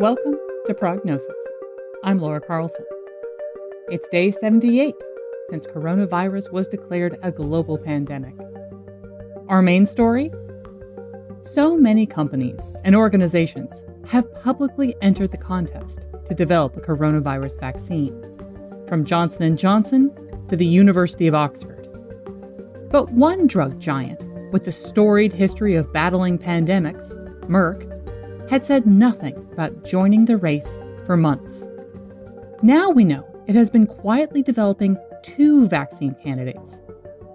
Welcome to Prognosis. I'm Laura Carlson. It's day 78 since coronavirus was declared a global pandemic. Our main story? So many companies and organizations have publicly entered the contest to develop a coronavirus vaccine, from Johnson & Johnson to the University of Oxford. But one drug giant with a storied history of battling pandemics, Merck, had said nothing about joining the race for months. Now we know it has been quietly developing two vaccine candidates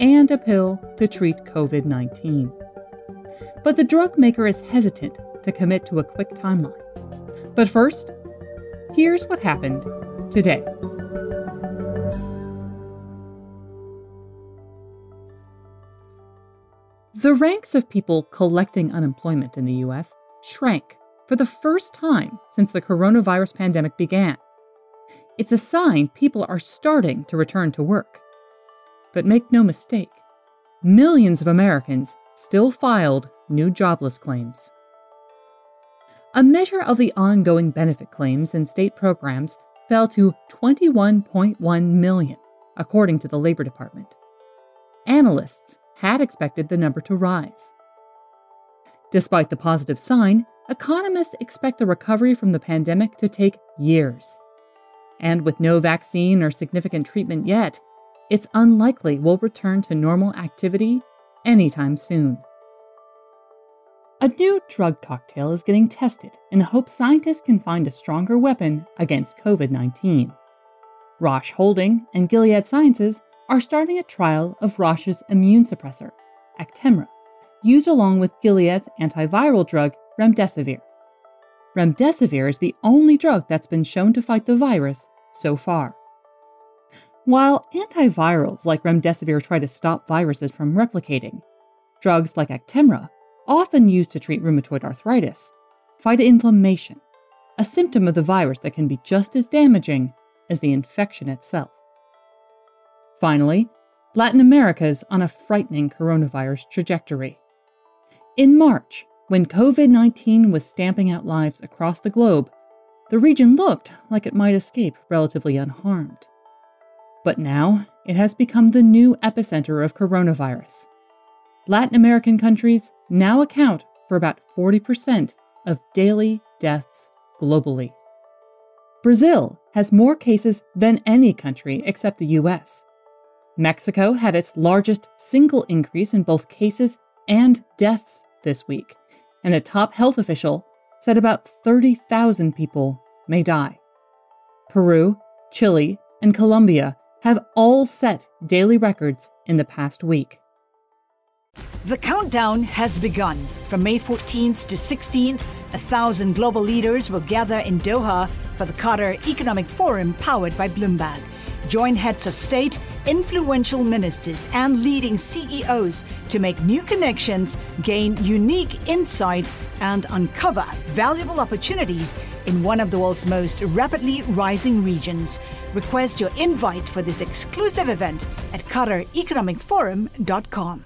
and a pill to treat COVID 19. But the drug maker is hesitant to commit to a quick timeline. But first, here's what happened today. The ranks of people collecting unemployment in the US shrank for the first time since the coronavirus pandemic began. It's a sign people are starting to return to work. But make no mistake, millions of Americans still filed new jobless claims. A measure of the ongoing benefit claims in state programs fell to 21.1 million, according to the Labor Department. Analysts had expected the number to rise. Despite the positive sign, economists expect the recovery from the pandemic to take years. And with no vaccine or significant treatment yet, it's unlikely we'll return to normal activity anytime soon. A new drug cocktail is getting tested in the hope scientists can find a stronger weapon against COVID 19. Roche Holding and Gilead Sciences are starting a trial of Roche's immune suppressor, Actemra, used along with Gilead's antiviral drug, remdesivir. Remdesivir is the only drug that's been shown to fight the virus so far. While antivirals like remdesivir try to stop viruses from replicating, drugs like Actemra often used to treat rheumatoid arthritis, fight inflammation, a symptom of the virus that can be just as damaging as the infection itself. Finally, Latin America is on a frightening coronavirus trajectory. In March, when COVID 19 was stamping out lives across the globe, the region looked like it might escape relatively unharmed. But now, it has become the new epicenter of coronavirus. Latin American countries now account for about 40% of daily deaths globally. Brazil has more cases than any country except the US. Mexico had its largest single increase in both cases and deaths this week, and a top health official said about 30,000 people may die. Peru, Chile, and Colombia have all set daily records in the past week. The countdown has begun. From May 14th to 16th, a thousand global leaders will gather in Doha for the Qatar Economic Forum powered by Bloomberg. Join heads of state, influential ministers, and leading CEOs to make new connections, gain unique insights, and uncover valuable opportunities in one of the world's most rapidly rising regions. Request your invite for this exclusive event at QatarEconomicForum.com.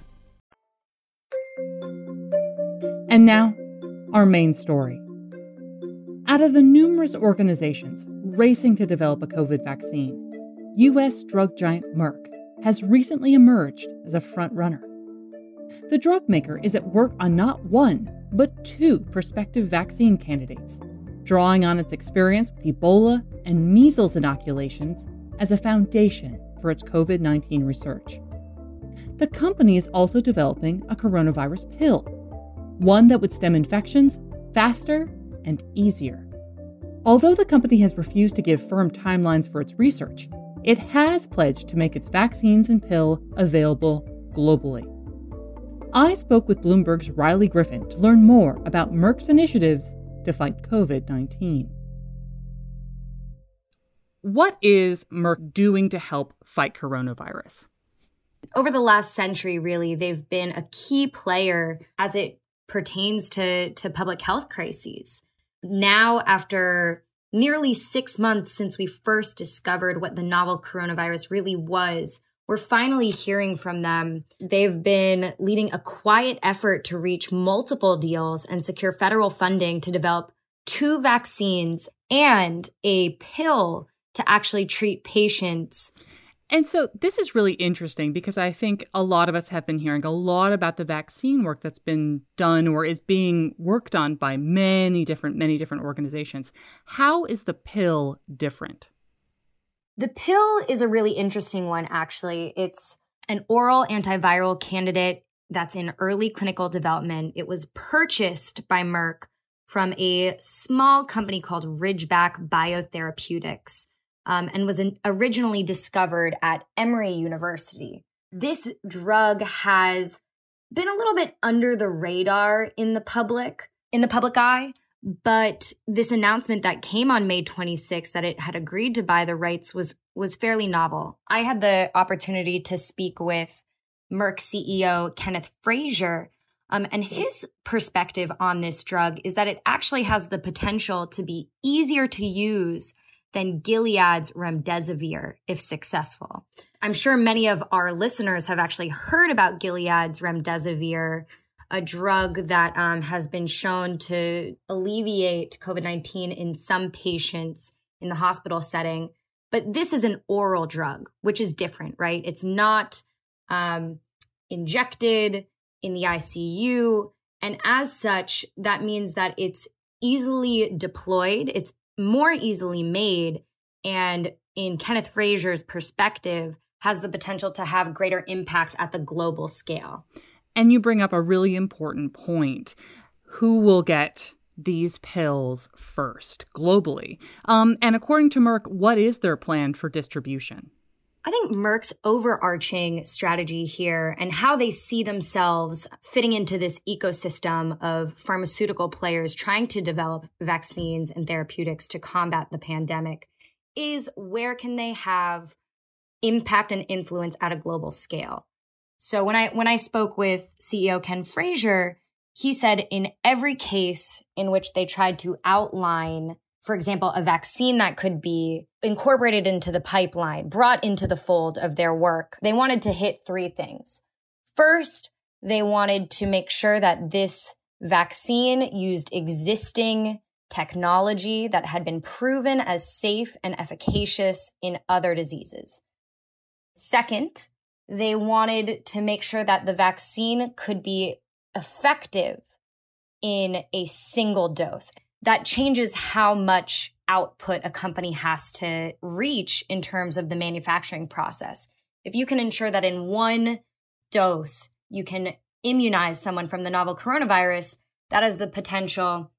And now, our main story. Out of the numerous organizations racing to develop a COVID vaccine, U.S. drug giant Merck has recently emerged as a frontrunner. The drug maker is at work on not one, but two prospective vaccine candidates, drawing on its experience with Ebola and measles inoculations as a foundation for its COVID 19 research. The company is also developing a coronavirus pill one that would stem infections faster and easier. Although the company has refused to give firm timelines for its research, it has pledged to make its vaccines and pill available globally. I spoke with Bloomberg's Riley Griffin to learn more about Merck's initiatives to fight COVID 19. What is Merck doing to help fight coronavirus? Over the last century, really, they've been a key player as it pertains to, to public health crises. Now, after nearly six months since we first discovered what the novel coronavirus really was, we're finally hearing from them. They've been leading a quiet effort to reach multiple deals and secure federal funding to develop two vaccines and a pill to actually treat patients. And so this is really interesting because I think a lot of us have been hearing a lot about the vaccine work that's been done or is being worked on by many different many different organizations. How is the pill different? The pill is a really interesting one, actually. It's an oral antiviral candidate that's in early clinical development. It was purchased by Merck from a small company called Ridgeback Biotherapeutics um, and was in, originally discovered at Emory University. This drug has been a little bit under the radar in the public, in the public eye. But this announcement that came on May 26 that it had agreed to buy the rights was was fairly novel. I had the opportunity to speak with Merck CEO Kenneth Frazier, um, and his perspective on this drug is that it actually has the potential to be easier to use than Gilead's remdesivir if successful. I'm sure many of our listeners have actually heard about Gilead's remdesivir a drug that um, has been shown to alleviate COVID 19 in some patients in the hospital setting. But this is an oral drug, which is different, right? It's not um, injected in the ICU. And as such, that means that it's easily deployed, it's more easily made. And in Kenneth Frazier's perspective, has the potential to have greater impact at the global scale. And you bring up a really important point. Who will get these pills first globally? Um, and according to Merck, what is their plan for distribution? I think Merck's overarching strategy here and how they see themselves fitting into this ecosystem of pharmaceutical players trying to develop vaccines and therapeutics to combat the pandemic is where can they have impact and influence at a global scale? So when I when I spoke with CEO Ken Frazier, he said in every case in which they tried to outline, for example, a vaccine that could be incorporated into the pipeline, brought into the fold of their work, they wanted to hit three things. First, they wanted to make sure that this vaccine used existing technology that had been proven as safe and efficacious in other diseases. Second, they wanted to make sure that the vaccine could be effective in a single dose. That changes how much output a company has to reach in terms of the manufacturing process. If you can ensure that in one dose, you can immunize someone from the novel coronavirus, that has the potential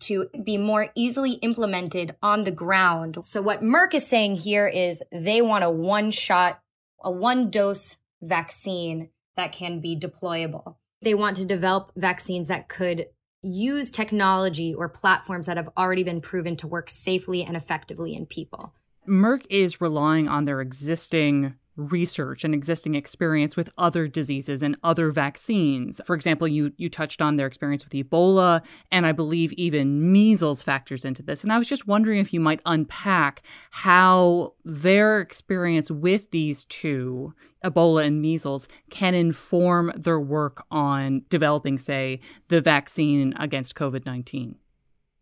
to be more easily implemented on the ground. So what Merck is saying here is they want a one shot a one dose vaccine that can be deployable. They want to develop vaccines that could use technology or platforms that have already been proven to work safely and effectively in people. Merck is relying on their existing research and existing experience with other diseases and other vaccines. For example, you you touched on their experience with Ebola and I believe even measles factors into this. And I was just wondering if you might unpack how their experience with these two, Ebola and measles, can inform their work on developing say the vaccine against COVID-19.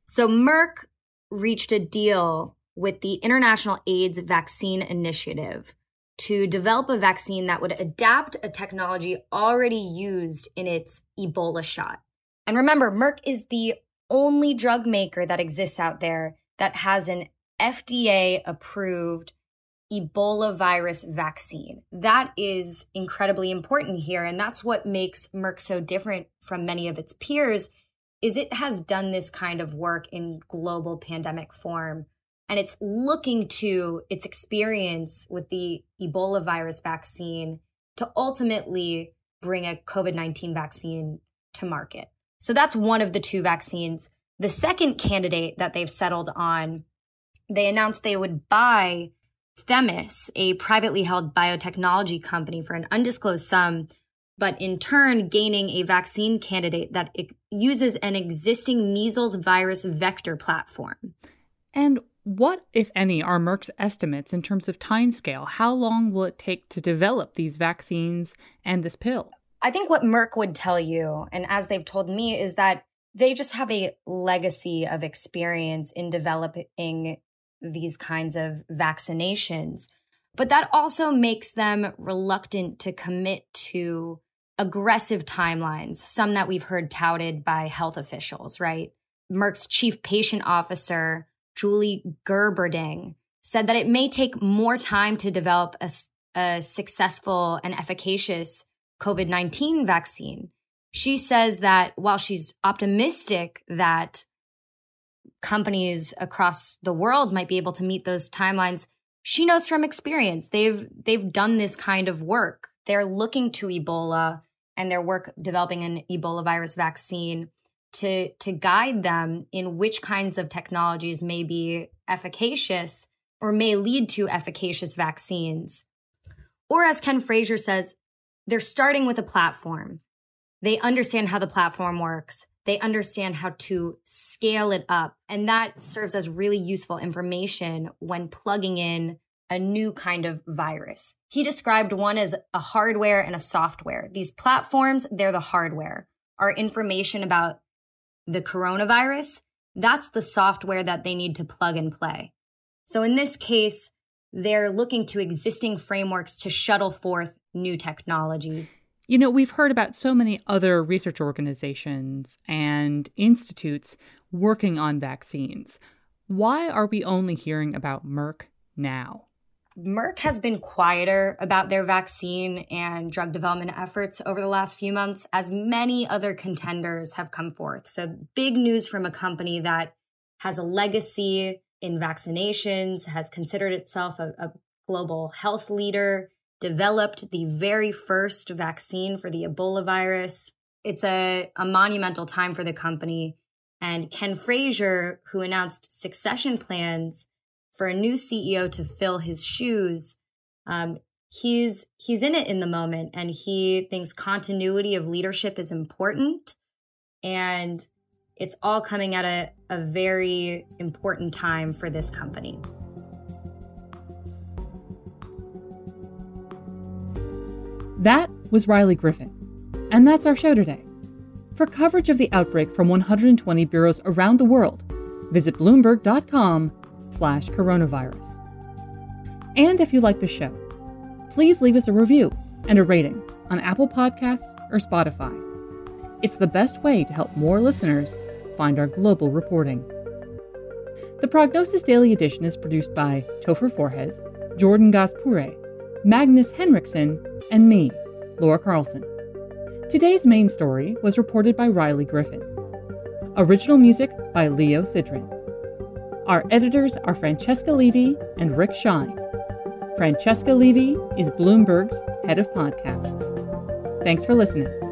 So Merck reached a deal with the International AIDS Vaccine Initiative to develop a vaccine that would adapt a technology already used in its Ebola shot. And remember, Merck is the only drug maker that exists out there that has an FDA approved Ebola virus vaccine. That is incredibly important here. And that's what makes Merck so different from many of its peers is it has done this kind of work in global pandemic form and it's looking to its experience with the Ebola virus vaccine to ultimately bring a COVID 19 vaccine to market. So that's one of the two vaccines. The second candidate that they've settled on, they announced they would buy Themis, a privately held biotechnology company, for an undisclosed sum, but in turn gaining a vaccine candidate that uses an existing measles virus vector platform. And what, if any, are Merck's estimates in terms of timescale? How long will it take to develop these vaccines and this pill? I think what Merck would tell you, and as they've told me, is that they just have a legacy of experience in developing these kinds of vaccinations. But that also makes them reluctant to commit to aggressive timelines, some that we've heard touted by health officials, right? Merck's chief patient officer, Julie Gerberding, said that it may take more time to develop a, a successful and efficacious COVID 19 vaccine. She says that while she's optimistic that companies across the world might be able to meet those timelines, she knows from experience they've they've done this kind of work. They're looking to Ebola and their work developing an Ebola virus vaccine to to guide them in which kinds of technologies may be efficacious or may lead to efficacious vaccines. Or as Ken Frazier says, they're starting with a platform. They understand how the platform works. They understand how to scale it up. And that serves as really useful information when plugging in a new kind of virus. He described one as a hardware and a software. These platforms, they're the hardware. Our information about the coronavirus, that's the software that they need to plug and play. So in this case, they're looking to existing frameworks to shuttle forth new technology. You know, we've heard about so many other research organizations and institutes working on vaccines. Why are we only hearing about Merck now? Merck has been quieter about their vaccine and drug development efforts over the last few months, as many other contenders have come forth. So, big news from a company that has a legacy in vaccinations, has considered itself a, a global health leader, developed the very first vaccine for the Ebola virus. It's a, a monumental time for the company. And Ken Frazier, who announced succession plans for a new CEO to fill his shoes, um, he's he's in it in the moment, and he thinks continuity of leadership is important, and it's all coming at a, a very important time for this company. That was Riley Griffin. And that's our show today. For coverage of the outbreak from 120 bureaus around the world, visit bloomberg.com slash coronavirus. And if you like the show, please leave us a review and a rating on Apple Podcasts or Spotify. It's the best way to help more listeners find our global reporting. The Prognosis Daily Edition is produced by Topher Forhecz, Jordan Gaspure, Magnus Henriksen, and me, Laura Carlson. Today's main story was reported by Riley Griffin. Original music by Leo Sidran. Our editors are Francesca Levy and Rick Shine. Francesca Levy is Bloomberg's head of podcasts. Thanks for listening.